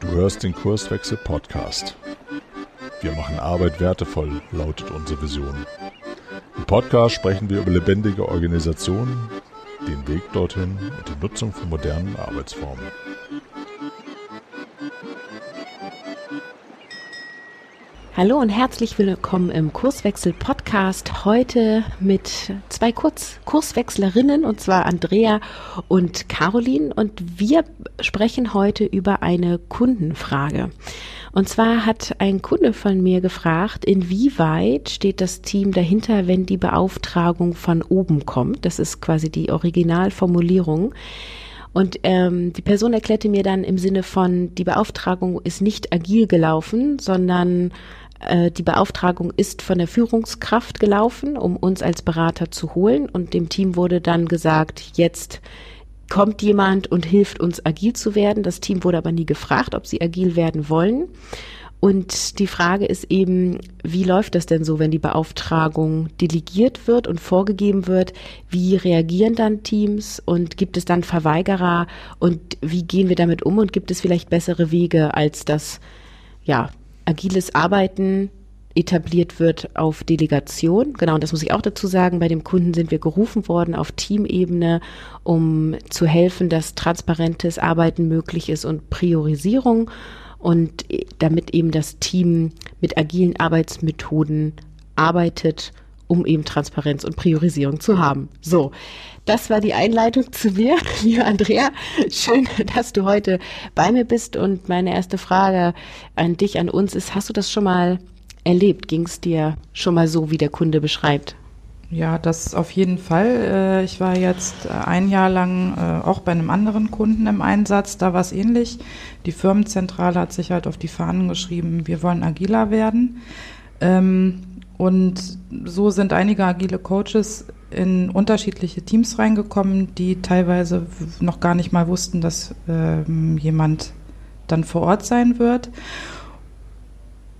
Du hörst den Kurswechsel Podcast. Wir machen Arbeit wertevoll, lautet unsere Vision. Im Podcast sprechen wir über lebendige Organisationen, den Weg dorthin und die Nutzung von modernen Arbeitsformen. Hallo und herzlich willkommen im Kurswechsel Podcast. Heute mit zwei Kurz Kurswechslerinnen und zwar Andrea und Caroline und wir sprechen heute über eine Kundenfrage. Und zwar hat ein Kunde von mir gefragt, inwieweit steht das Team dahinter, wenn die Beauftragung von oben kommt. Das ist quasi die Originalformulierung. Und ähm, die Person erklärte mir dann im Sinne von, die Beauftragung ist nicht agil gelaufen, sondern äh, die Beauftragung ist von der Führungskraft gelaufen, um uns als Berater zu holen. Und dem Team wurde dann gesagt, jetzt kommt jemand und hilft uns agil zu werden. Das Team wurde aber nie gefragt, ob sie agil werden wollen. Und die Frage ist eben, wie läuft das denn so, wenn die Beauftragung delegiert wird und vorgegeben wird? Wie reagieren dann Teams und gibt es dann Verweigerer und wie gehen wir damit um und gibt es vielleicht bessere Wege als das, ja, agiles Arbeiten etabliert wird auf Delegation. Genau, und das muss ich auch dazu sagen. Bei dem Kunden sind wir gerufen worden auf Teamebene, um zu helfen, dass transparentes Arbeiten möglich ist und Priorisierung und damit eben das Team mit agilen Arbeitsmethoden arbeitet, um eben Transparenz und Priorisierung zu haben. So, das war die Einleitung zu mir, liebe Andrea. Schön, dass du heute bei mir bist. Und meine erste Frage an dich, an uns ist, hast du das schon mal erlebt? Ging es dir schon mal so, wie der Kunde beschreibt? Ja, das auf jeden Fall. Äh, ich war jetzt äh, ein Jahr lang äh, auch bei einem anderen Kunden im Einsatz. Da war es ähnlich. Die Firmenzentrale hat sich halt auf die Fahnen geschrieben, wir wollen agiler werden. Und so sind einige agile Coaches in unterschiedliche Teams reingekommen, die teilweise noch gar nicht mal wussten, dass ähm, jemand dann vor Ort sein wird.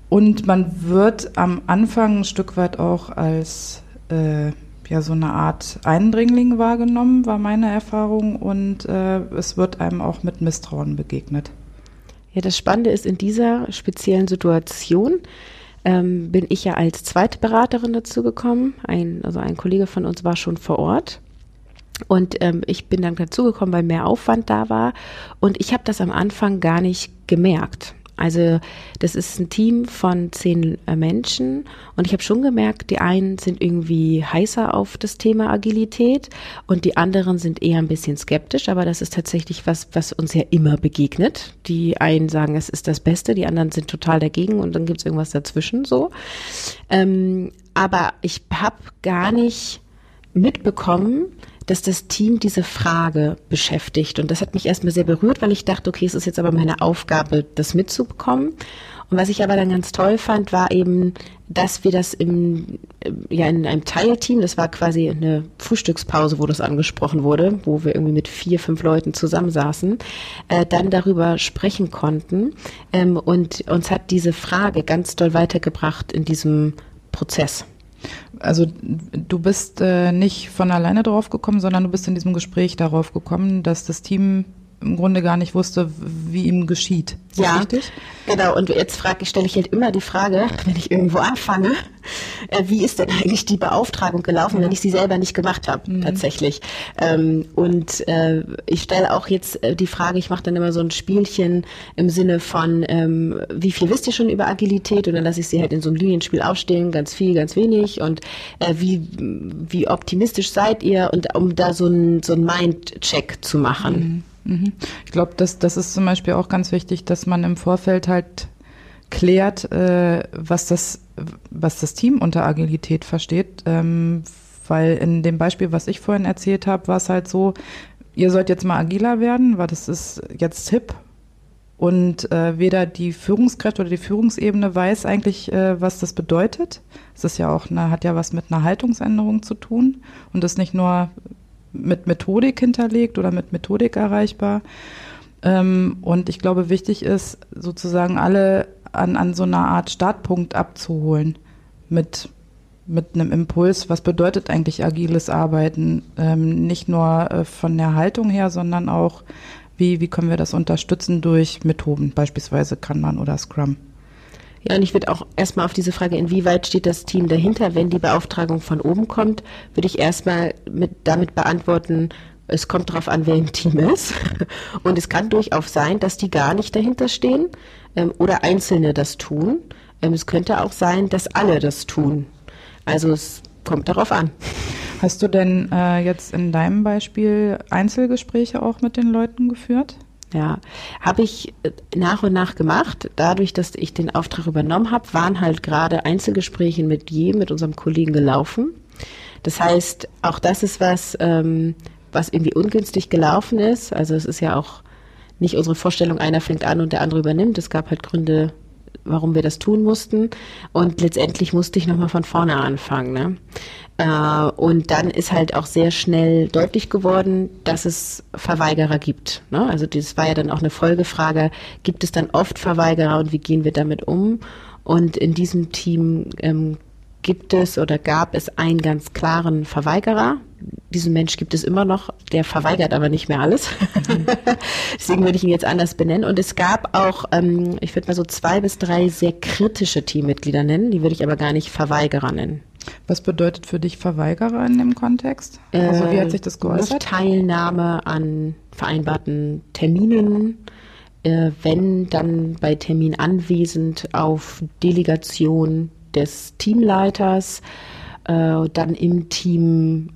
Und man wird am Anfang ein Stück weit auch als äh, ja so eine Art Eindringling wahrgenommen, war meine Erfahrung. Und äh, es wird einem auch mit Misstrauen begegnet. Ja, das Spannende ist in dieser speziellen Situation, ähm, bin ich ja als zweite Beraterin dazu gekommen. Ein, also ein Kollege von uns war schon vor Ort. Und ähm, ich bin dann dazugekommen, weil mehr Aufwand da war. Und ich habe das am Anfang gar nicht gemerkt. Also das ist ein Team von zehn äh, Menschen und ich habe schon gemerkt, die einen sind irgendwie heißer auf das Thema Agilität und die anderen sind eher ein bisschen skeptisch, aber das ist tatsächlich was, was uns ja immer begegnet. Die einen sagen, es ist das Beste, die anderen sind total dagegen und dann gibt es irgendwas dazwischen so. Ähm, aber ich habe gar nicht mitbekommen, dass das Team diese Frage beschäftigt. Und das hat mich erstmal sehr berührt, weil ich dachte, okay, es ist jetzt aber meine Aufgabe, das mitzubekommen. Und was ich aber dann ganz toll fand, war eben, dass wir das im, ja, in einem Teilteam, das war quasi eine Frühstückspause, wo das angesprochen wurde, wo wir irgendwie mit vier, fünf Leuten zusammensaßen, äh, dann darüber sprechen konnten. Ähm, und uns hat diese Frage ganz doll weitergebracht in diesem Prozess. Also du bist äh, nicht von alleine drauf gekommen, sondern du bist in diesem Gespräch darauf gekommen, dass das Team im Grunde gar nicht wusste, wie ihm geschieht. Ist ja, richtig? genau. Und jetzt frage, stelle ich halt immer die Frage, wenn ich irgendwo anfange, äh, wie ist denn eigentlich die Beauftragung gelaufen, wenn ich sie selber nicht gemacht habe, mhm. tatsächlich. Ähm, und äh, ich stelle auch jetzt äh, die Frage, ich mache dann immer so ein Spielchen im Sinne von, ähm, wie viel wisst ihr schon über Agilität? Und dann lasse ich sie halt in so einem Linienspiel aufstehen, ganz viel, ganz wenig. Und äh, wie, wie optimistisch seid ihr? Und um da so ein, so ein Mind-Check zu machen. Mhm. Mhm. Ich glaube, das, das ist zum Beispiel auch ganz wichtig, dass man im Vorfeld halt klärt, äh, was, das, was das Team unter Agilität versteht. Ähm, weil in dem Beispiel, was ich vorhin erzählt habe, war es halt so, ihr sollt jetzt mal agiler werden, weil das ist jetzt hip. Und äh, weder die Führungskräfte oder die Führungsebene weiß eigentlich, äh, was das bedeutet. Es ist ja auch eine, hat ja was mit einer Haltungsänderung zu tun und das nicht nur mit Methodik hinterlegt oder mit Methodik erreichbar. Ähm, und ich glaube, wichtig ist, sozusagen alle an, an so einer Art Startpunkt abzuholen mit, mit einem Impuls. Was bedeutet eigentlich agiles Arbeiten? Ähm, nicht nur äh, von der Haltung her, sondern auch, Wie, wie können wir das unterstützen durch Methoden, beispielsweise Kanban oder Scrum? Ja, und ich würde auch erstmal auf diese Frage, inwieweit steht das Team dahinter, wenn die Beauftragung von oben kommt, würde ich erstmal mit, damit beantworten, es kommt darauf an, wer im Team ist. Und es kann durchaus sein, dass die gar nicht dahinter stehen ähm, oder Einzelne das tun. Ähm, es könnte auch sein, dass alle das tun. Also es kommt darauf an. Hast du denn äh, jetzt in deinem Beispiel Einzelgespräche auch mit den Leuten geführt? Ja, habe ich äh, nach und nach gemacht. Dadurch, dass ich den Auftrag übernommen habe, waren halt gerade Einzelgespräche mit jedem, mit unserem Kollegen gelaufen. Das heißt, auch das ist was, ähm, was irgendwie ungünstig gelaufen ist. Also es ist ja auch nicht unsere Vorstellung, einer fängt an und der andere übernimmt. Es gab halt Gründe, warum wir das tun mussten. Und letztendlich musste ich nochmal von vorne anfangen. Ne? Äh, und dann ist halt auch sehr schnell deutlich geworden, dass es Verweigerer gibt. Ne? Also das war ja dann auch eine Folgefrage, gibt es dann oft Verweigerer und wie gehen wir damit um? Und in diesem Team ähm, gibt es oder gab es einen ganz klaren Verweigerer. Diesen Mensch gibt es immer noch, der verweigert aber nicht mehr alles. Deswegen würde ich ihn jetzt anders benennen. Und es gab auch, ähm, ich würde mal so zwei bis drei sehr kritische Teammitglieder nennen, die würde ich aber gar nicht Verweigerer nennen. Was bedeutet für dich Verweigerer in dem Kontext? Also wie hat sich das geäußert? Teilnahme an vereinbarten Terminen, äh, wenn dann bei Termin anwesend auf Delegation des Teamleiters, äh, dann im Team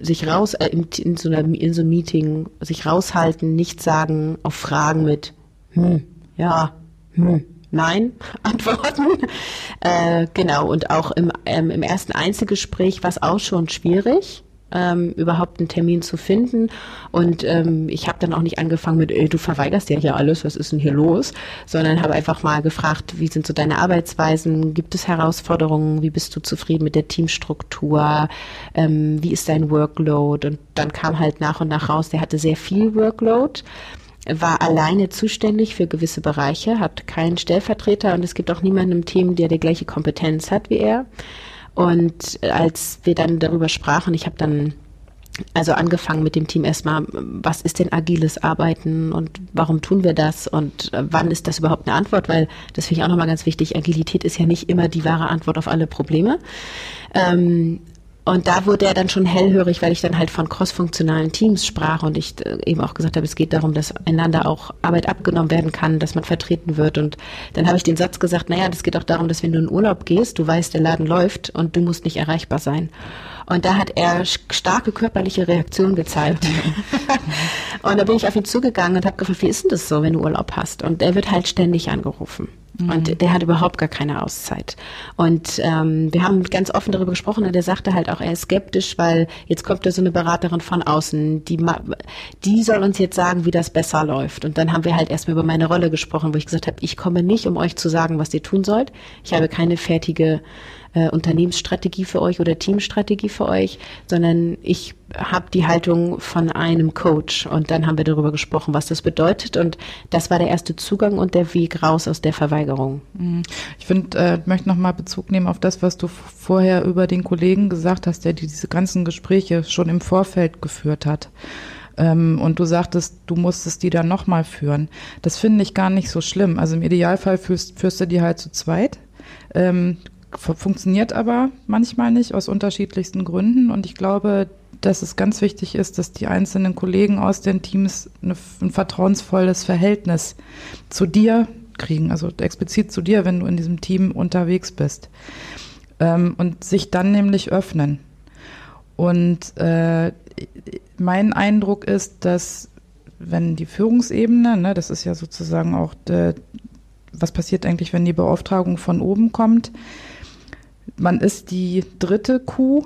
sich raus, äh, in, so einer, in so einem Meeting sich raushalten, nicht sagen auf Fragen mit hm, ja, hm, Nein antworten. Äh, genau, und auch im, ähm, im ersten Einzelgespräch war es auch schon schwierig. Ähm, überhaupt einen Termin zu finden. Und ähm, ich habe dann auch nicht angefangen mit, du verweigerst ja hier alles, was ist denn hier los? Sondern habe einfach mal gefragt, wie sind so deine Arbeitsweisen? Gibt es Herausforderungen? Wie bist du zufrieden mit der Teamstruktur? Ähm, wie ist dein Workload? Und dann kam halt nach und nach raus, der hatte sehr viel Workload war alleine zuständig für gewisse Bereiche, hat keinen Stellvertreter und es gibt auch niemanden im Team, der die gleiche Kompetenz hat wie er. Und als wir dann darüber sprachen, ich habe dann also angefangen mit dem Team erstmal, was ist denn agiles Arbeiten und warum tun wir das und wann ist das überhaupt eine Antwort? Weil das finde ich auch nochmal ganz wichtig, Agilität ist ja nicht immer die wahre Antwort auf alle Probleme. Ähm, und da wurde er dann schon hellhörig, weil ich dann halt von crossfunktionalen Teams sprach und ich äh, eben auch gesagt habe, es geht darum, dass einander auch Arbeit abgenommen werden kann, dass man vertreten wird. Und dann habe ich den Satz gesagt, naja, das geht auch darum, dass wenn du in Urlaub gehst, du weißt, der Laden läuft und du musst nicht erreichbar sein. Und da hat er starke körperliche Reaktionen gezeigt. und da bin ich auf ihn zugegangen und habe gefragt, wie ist denn das so, wenn du Urlaub hast? Und er wird halt ständig angerufen. Und mhm. der hat überhaupt gar keine Auszeit. Und ähm, wir haben ganz offen darüber gesprochen und er sagte halt auch, er ist skeptisch, weil jetzt kommt da so eine Beraterin von außen, die, die soll uns jetzt sagen, wie das besser läuft. Und dann haben wir halt erstmal über meine Rolle gesprochen, wo ich gesagt habe, ich komme nicht, um euch zu sagen, was ihr tun sollt. Ich habe keine fertige äh, Unternehmensstrategie für euch oder Teamstrategie für euch, sondern ich habe die Haltung von einem Coach und dann haben wir darüber gesprochen, was das bedeutet und das war der erste Zugang und der Weg raus aus der Verweigerung. Mhm. Ich finde, äh, möchte nochmal Bezug nehmen auf das, was du vorher über den Kollegen gesagt hast, der diese ganzen Gespräche schon im Vorfeld geführt hat ähm, und du sagtest, du musstest die dann nochmal führen. Das finde ich gar nicht so schlimm. Also im Idealfall führst, führst du die halt zu zweit. Ähm, funktioniert aber manchmal nicht aus unterschiedlichsten Gründen. Und ich glaube, dass es ganz wichtig ist, dass die einzelnen Kollegen aus den Teams eine, ein vertrauensvolles Verhältnis zu dir kriegen, also explizit zu dir, wenn du in diesem Team unterwegs bist. Ähm, und sich dann nämlich öffnen. Und äh, mein Eindruck ist, dass wenn die Führungsebene, ne, das ist ja sozusagen auch, de, was passiert eigentlich, wenn die Beauftragung von oben kommt, man ist die dritte Kuh,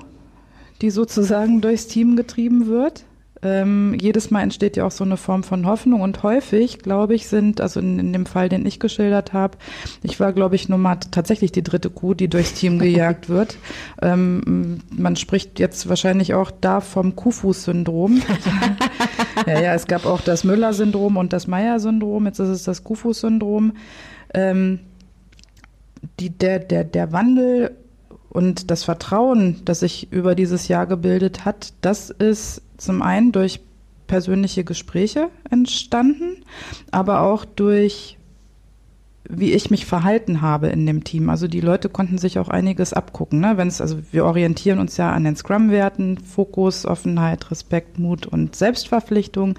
die sozusagen durchs Team getrieben wird. Ähm, jedes Mal entsteht ja auch so eine Form von Hoffnung und häufig, glaube ich, sind, also in, in dem Fall, den ich geschildert habe, ich war, glaube ich, nur mal tatsächlich die dritte Kuh, die durchs Team gejagt wird. Ähm, man spricht jetzt wahrscheinlich auch da vom Kuhfuß-Syndrom. ja, ja, es gab auch das Müller-Syndrom und das Meyer-Syndrom, jetzt ist es das Kuhfuß-Syndrom. Ähm, die, der, der, der Wandel und das Vertrauen, das sich über dieses Jahr gebildet hat, das ist zum einen durch persönliche Gespräche entstanden, aber auch durch wie ich mich verhalten habe in dem Team. Also die Leute konnten sich auch einiges abgucken. Ne? Wenn es, also wir orientieren uns ja an den Scrum-Werten, Fokus, Offenheit, Respekt, Mut und Selbstverpflichtung.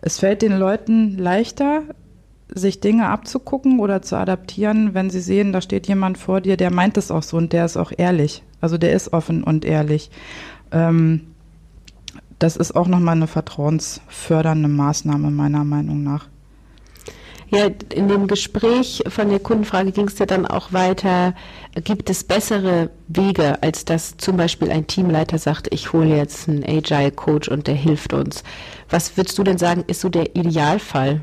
Es fällt den Leuten leichter, sich Dinge abzugucken oder zu adaptieren, wenn sie sehen, da steht jemand vor dir, der meint es auch so und der ist auch ehrlich. Also der ist offen und ehrlich. Ähm, das ist auch nochmal eine vertrauensfördernde Maßnahme meiner Meinung nach. Ja, in dem Gespräch von der Kundenfrage ging es ja dann auch weiter. Gibt es bessere Wege, als dass zum Beispiel ein Teamleiter sagt, ich hole jetzt einen Agile Coach und der hilft uns? Was würdest du denn sagen, ist so der Idealfall?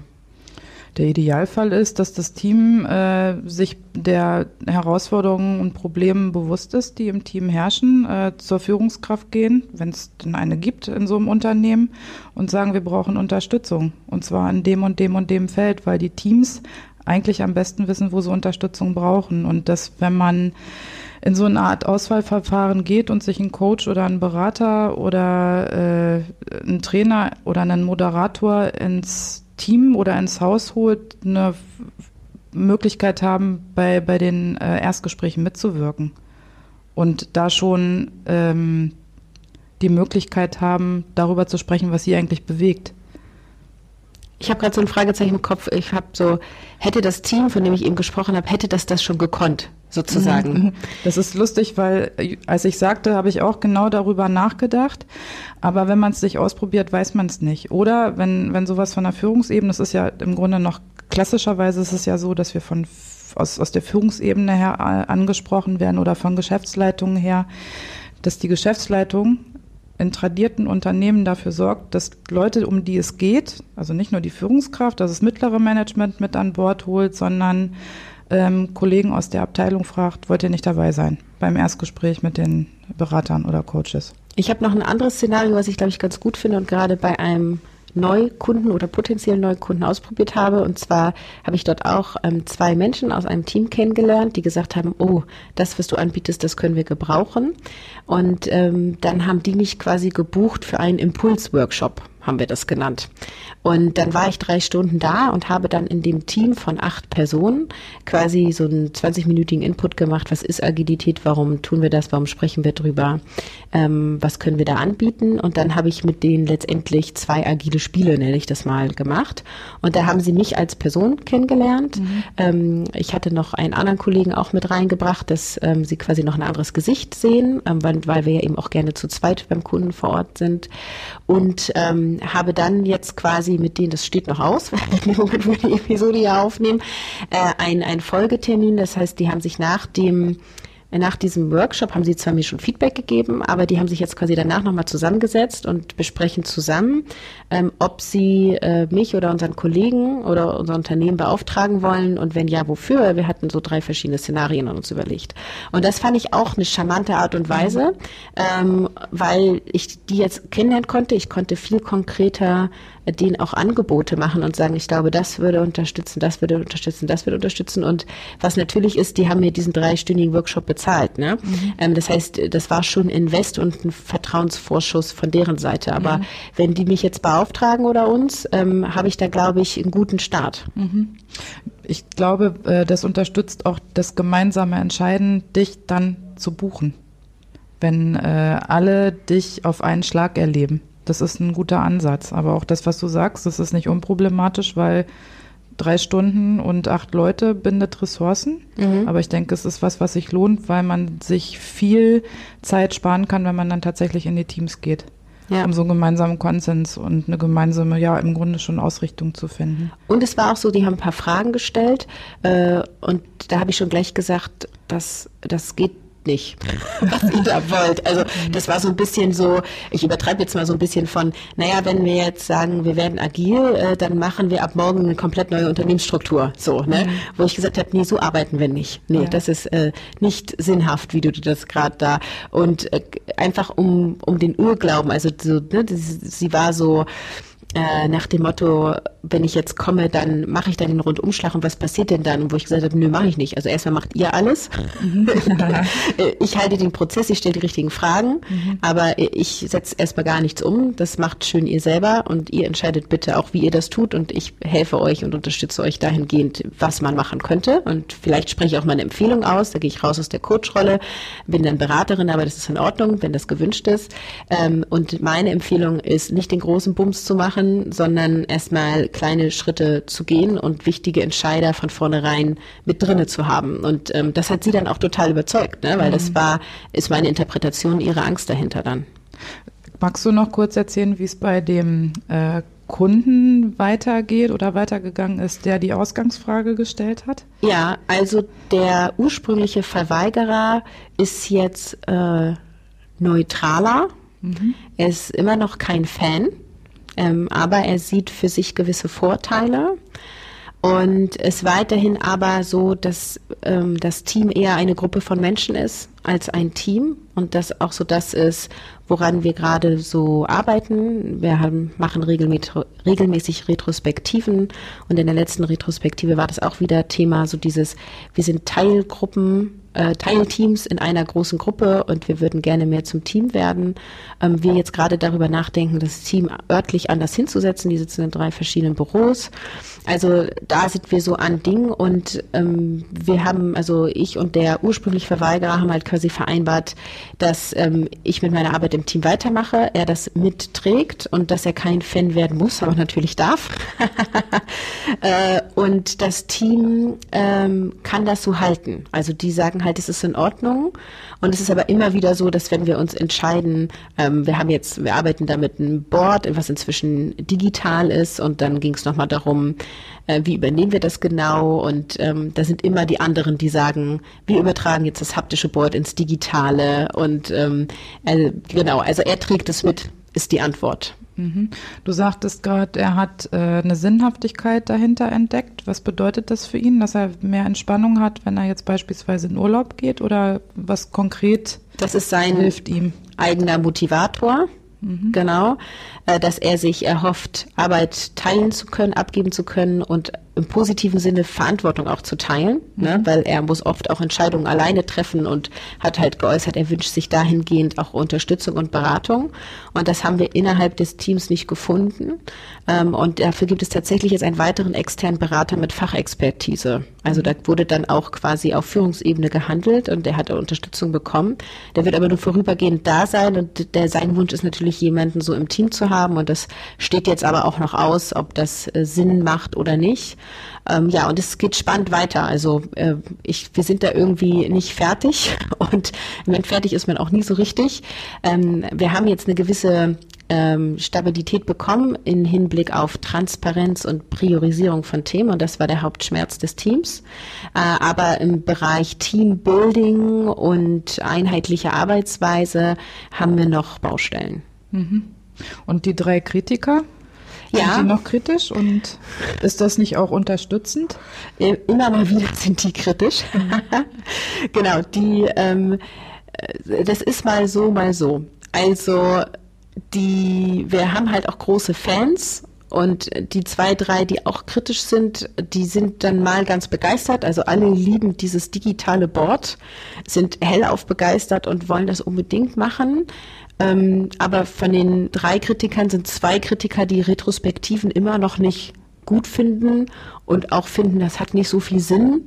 Der Idealfall ist, dass das Team äh, sich der Herausforderungen und Problemen bewusst ist, die im Team herrschen, äh, zur Führungskraft gehen, wenn es denn eine gibt in so einem Unternehmen und sagen, wir brauchen Unterstützung. Und zwar in dem und dem und dem Feld, weil die Teams eigentlich am besten wissen, wo sie Unterstützung brauchen. Und dass, wenn man in so eine Art Auswahlverfahren geht und sich einen Coach oder einen Berater oder äh, einen Trainer oder einen Moderator ins Team oder ins Haus holt, eine Möglichkeit haben, bei, bei den äh, Erstgesprächen mitzuwirken. Und da schon ähm, die Möglichkeit haben, darüber zu sprechen, was sie eigentlich bewegt. Ich habe gerade so ein Fragezeichen im Kopf. Ich habe so, hätte das Team, von dem ich eben gesprochen habe, hätte das das schon gekonnt, sozusagen? Mhm. Das ist lustig, weil als ich sagte, habe ich auch genau darüber nachgedacht. Aber wenn man es sich ausprobiert, weiß man es nicht. Oder wenn, wenn sowas von der Führungsebene, das ist ja im Grunde noch klassischerweise ist es ja so, dass wir von aus, aus der Führungsebene her äh, angesprochen werden oder von Geschäftsleitungen her, dass die Geschäftsleitung in tradierten Unternehmen dafür sorgt, dass Leute, um die es geht, also nicht nur die Führungskraft, dass das mittlere Management mit an Bord holt, sondern ähm, Kollegen aus der Abteilung fragt, wollt ihr nicht dabei sein beim Erstgespräch mit den Beratern oder Coaches? Ich habe noch ein anderes Szenario, was ich glaube ich ganz gut finde und gerade bei einem Neukunden oder potenziellen Neukunden ausprobiert habe. Und zwar habe ich dort auch ähm, zwei Menschen aus einem Team kennengelernt, die gesagt haben, oh, das, was du anbietest, das können wir gebrauchen. Und ähm, dann haben die mich quasi gebucht für einen Impulsworkshop haben wir das genannt. Und dann war ich drei Stunden da und habe dann in dem Team von acht Personen quasi so einen 20-minütigen Input gemacht. Was ist Agilität? Warum tun wir das? Warum sprechen wir drüber? Ähm, was können wir da anbieten? Und dann habe ich mit denen letztendlich zwei agile Spiele, nenne ich das mal, gemacht. Und da haben sie mich als Person kennengelernt. Mhm. Ähm, ich hatte noch einen anderen Kollegen auch mit reingebracht, dass ähm, sie quasi noch ein anderes Gesicht sehen, ähm, weil, weil, wir ja eben auch gerne zu zweit beim Kunden vor Ort sind. Und ähm, habe dann jetzt quasi mit denen, das steht noch aus, wo wir die Episode ja aufnehmen, äh, ein, ein Folgetermin. Das heißt, die haben sich nach dem nach diesem Workshop haben sie zwar mir schon Feedback gegeben, aber die haben sich jetzt quasi danach nochmal zusammengesetzt und besprechen zusammen, ähm, ob sie äh, mich oder unseren Kollegen oder unser Unternehmen beauftragen wollen und wenn ja, wofür. Wir hatten so drei verschiedene Szenarien uns überlegt. Und das fand ich auch eine charmante Art und Weise, ähm, weil ich die jetzt kennenlernen konnte. Ich konnte viel konkreter denen auch Angebote machen und sagen, ich glaube, das würde unterstützen, das würde unterstützen, das würde unterstützen. Und was natürlich ist, die haben mir diesen dreistündigen Workshop bezahlt. Ne? Mhm. Ähm, das heißt, das war schon Invest und ein Vertrauensvorschuss von deren Seite. Aber mhm. wenn die mich jetzt beauftragen oder uns, ähm, habe ich da, glaube ich, einen guten Start. Mhm. Ich glaube, äh, das unterstützt auch das gemeinsame Entscheiden, dich dann zu buchen, wenn äh, alle dich auf einen Schlag erleben. Das ist ein guter Ansatz. Aber auch das, was du sagst, das ist nicht unproblematisch, weil drei Stunden und acht Leute bindet Ressourcen. Mhm. Aber ich denke, es ist was, was sich lohnt, weil man sich viel Zeit sparen kann, wenn man dann tatsächlich in die Teams geht. Ja. um so einen gemeinsamen Konsens und eine gemeinsame, ja, im Grunde schon Ausrichtung zu finden. Und es war auch so, die haben ein paar Fragen gestellt äh, und da habe ich schon gleich gesagt, dass das geht nicht, was ihr da wollt. Also das war so ein bisschen so, ich übertreibe jetzt mal so ein bisschen von, naja, wenn wir jetzt sagen, wir werden agil, äh, dann machen wir ab morgen eine komplett neue Unternehmensstruktur. So, ne? Mhm. Wo ich gesagt habe, nee, so arbeiten wir nicht. Nee, ja. das ist äh, nicht sinnhaft, wie du das gerade da. Und äh, einfach um, um den Urglauben, also so, ne, das, sie war so, äh, nach dem Motto, wenn ich jetzt komme, dann mache ich dann den Rundumschlag und was passiert denn dann? Und wo ich gesagt habe, nö, mache ich nicht. Also erstmal macht ihr alles. Mhm. ich halte den Prozess, ich stelle die richtigen Fragen, mhm. aber ich setze erstmal gar nichts um. Das macht schön ihr selber und ihr entscheidet bitte auch, wie ihr das tut und ich helfe euch und unterstütze euch dahingehend, was man machen könnte. Und vielleicht spreche ich auch mal eine Empfehlung aus, da gehe ich raus aus der Coachrolle, bin dann Beraterin, aber das ist in Ordnung, wenn das gewünscht ist. Ähm, und meine Empfehlung ist, nicht den großen Bums zu machen, sondern erstmal kleine Schritte zu gehen und wichtige Entscheider von vornherein mit drinne zu haben. Und ähm, das hat sie dann auch total überzeugt, ne? weil mhm. das war, ist meine Interpretation ihrer Angst dahinter dann. Magst du noch kurz erzählen, wie es bei dem äh, Kunden weitergeht oder weitergegangen ist, der die Ausgangsfrage gestellt hat? Ja, also der ursprüngliche Verweigerer ist jetzt äh, neutraler. Mhm. Er ist immer noch kein Fan. Ähm, aber er sieht für sich gewisse Vorteile. Und es weiterhin aber so, dass ähm, das Team eher eine Gruppe von Menschen ist als ein Team und das auch so das ist, woran wir gerade so arbeiten. Wir haben, machen regelmäßig Retrospektiven und in der letzten Retrospektive war das auch wieder Thema, so dieses, wir sind Teilgruppen äh, Teilteams in einer großen Gruppe und wir würden gerne mehr zum Team werden. Ähm, wir jetzt gerade darüber nachdenken, das Team örtlich anders hinzusetzen. Die sitzen in drei verschiedenen Büros. Also da sind wir so an Ding und ähm, wir haben, also ich und der ursprünglich Verweigerer haben halt quasi vereinbart, dass ähm, ich mit meiner Arbeit im Team weitermache, er das mitträgt und dass er kein Fan werden muss, aber natürlich darf. äh, und das Team ähm, kann das so halten. Also die sagen halt, es ist in Ordnung. Und es ist aber immer wieder so, dass wenn wir uns entscheiden, ähm, wir haben jetzt, wir arbeiten da mit einem Board, was inzwischen digital ist und dann ging es nochmal darum, äh, wie übernehmen wir das genau? Und ähm, da sind immer die anderen, die sagen, wir übertragen jetzt das haptische Board ins Digitale und ähm, äh, genau, also er trägt es mit, ist die Antwort. Mhm. Du sagtest gerade, er hat äh, eine Sinnhaftigkeit dahinter entdeckt. Was bedeutet das für ihn, dass er mehr Entspannung hat, wenn er jetzt beispielsweise in Urlaub geht oder was konkret das ist sein hilft ihm? eigener Motivator. Mhm. Genau, äh, dass er sich erhofft, Arbeit teilen zu können, abgeben zu können und im positiven Sinne Verantwortung auch zu teilen, ne? mhm. ne? weil er muss oft auch Entscheidungen alleine treffen und hat halt geäußert, er wünscht sich dahingehend auch Unterstützung und Beratung. Und das haben wir innerhalb des Teams nicht gefunden. Ähm, und dafür gibt es tatsächlich jetzt einen weiteren externen Berater mit Fachexpertise. Also da wurde dann auch quasi auf Führungsebene gehandelt und der hat Unterstützung bekommen. Der wird aber nur vorübergehend da sein und der, sein Wunsch ist natürlich jemanden so im Team zu haben und das steht jetzt aber auch noch aus, ob das äh, Sinn macht oder nicht. Ähm, ja, und es geht spannend weiter. Also äh, ich, wir sind da irgendwie nicht fertig und wenn fertig ist man auch nie so richtig. Ähm, wir haben jetzt eine gewisse ähm, Stabilität bekommen in Hinblick auf Transparenz und Priorisierung von Themen und das war der Hauptschmerz des Teams. Äh, aber im Bereich Teambuilding und einheitliche Arbeitsweise haben wir noch Baustellen. Mhm. Und die drei Kritiker, ja. Sind die noch kritisch und ist das nicht auch unterstützend? Immer mal wieder sind die kritisch. genau, die, ähm, äh, das ist mal so, mal so. Also die, wir haben halt auch große Fans und die zwei, drei, die auch kritisch sind, die sind dann mal ganz begeistert. Also alle lieben dieses digitale Board, sind hellauf begeistert und wollen das unbedingt machen. Ähm, aber von den drei Kritikern sind zwei Kritiker, die Retrospektiven immer noch nicht gut finden und auch finden, das hat nicht so viel Sinn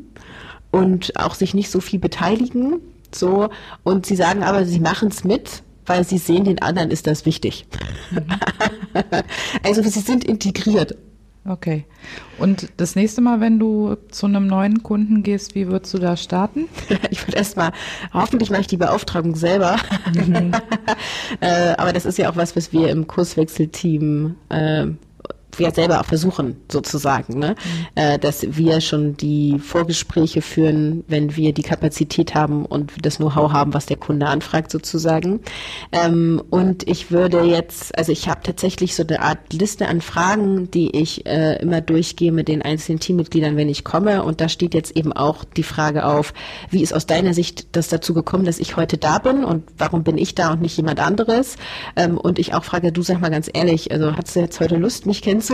und auch sich nicht so viel beteiligen. So, und sie sagen aber, sie machen es mit, weil sie sehen, den anderen ist das wichtig. also sie sind integriert. Okay. Und das nächste Mal, wenn du zu einem neuen Kunden gehst, wie würdest du da starten? Ich würde erstmal, hoffentlich mache ich die Beauftragung selber. Mhm. äh, aber das ist ja auch was, was wir im Kurswechselteam äh, wir selber auch versuchen, sozusagen, ne? Mhm. Äh, dass wir schon die Vorgespräche führen, wenn wir die Kapazität haben und das Know-how haben, was der Kunde anfragt, sozusagen. Ähm, und ich würde jetzt, also ich habe tatsächlich so eine Art Liste an Fragen, die ich äh, immer durchgehe mit den einzelnen Teammitgliedern, wenn ich komme. Und da steht jetzt eben auch die Frage auf, wie ist aus deiner Sicht das dazu gekommen, dass ich heute da bin und warum bin ich da und nicht jemand anderes? Ähm, und ich auch frage, du sag mal ganz ehrlich, also hast du jetzt heute Lust, mich kennenzulernen?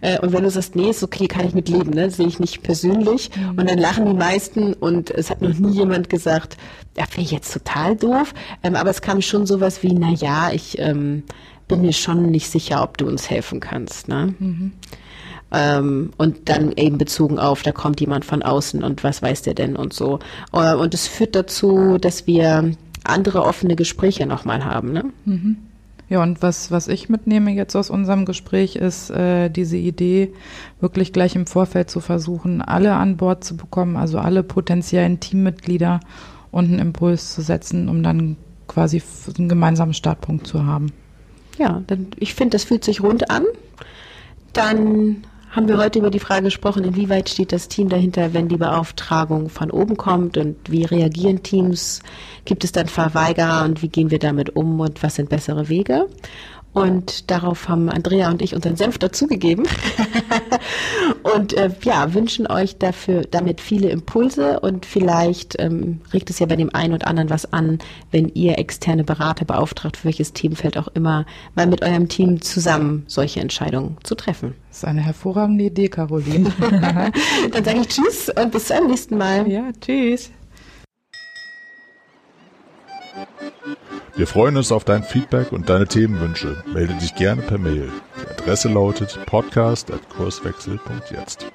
Äh, und wenn du sagst, nee, ist okay, kann ich mit leben, ne? sehe ich nicht persönlich. Und dann lachen die meisten und es hat noch nie jemand gesagt, ja, ich jetzt total doof. Ähm, aber es kam schon sowas wie, na ja, ich ähm, bin mir schon nicht sicher, ob du uns helfen kannst. Ne? Mhm. Ähm, und dann eben bezogen auf, da kommt jemand von außen und was weiß der denn und so. Äh, und es führt dazu, dass wir andere offene Gespräche nochmal haben. Ne? Mhm. Ja, und was, was ich mitnehme jetzt aus unserem Gespräch ist äh, diese Idee, wirklich gleich im Vorfeld zu versuchen, alle an Bord zu bekommen, also alle potenziellen Teammitglieder und einen Impuls zu setzen, um dann quasi einen gemeinsamen Startpunkt zu haben. Ja, dann, ich finde, das fühlt sich rund an. Dann haben wir heute über die Frage gesprochen, inwieweit steht das Team dahinter, wenn die Beauftragung von oben kommt und wie reagieren Teams? Gibt es dann Verweigerer und wie gehen wir damit um und was sind bessere Wege? Und darauf haben Andrea und ich unseren Senf dazugegeben und äh, ja, wünschen euch dafür damit viele Impulse und vielleicht ähm, regt es ja bei dem einen oder anderen was an, wenn ihr externe Berater beauftragt, für welches Themenfeld auch immer, mal mit eurem Team zusammen solche Entscheidungen zu treffen. Das ist eine hervorragende Idee, Caroline. Dann sage ich Tschüss und bis zum nächsten Mal. Ja, tschüss. Wir freuen uns auf dein Feedback und deine Themenwünsche. Melde dich gerne per Mail. Die Adresse lautet podcast.kurswechsel.jetzt.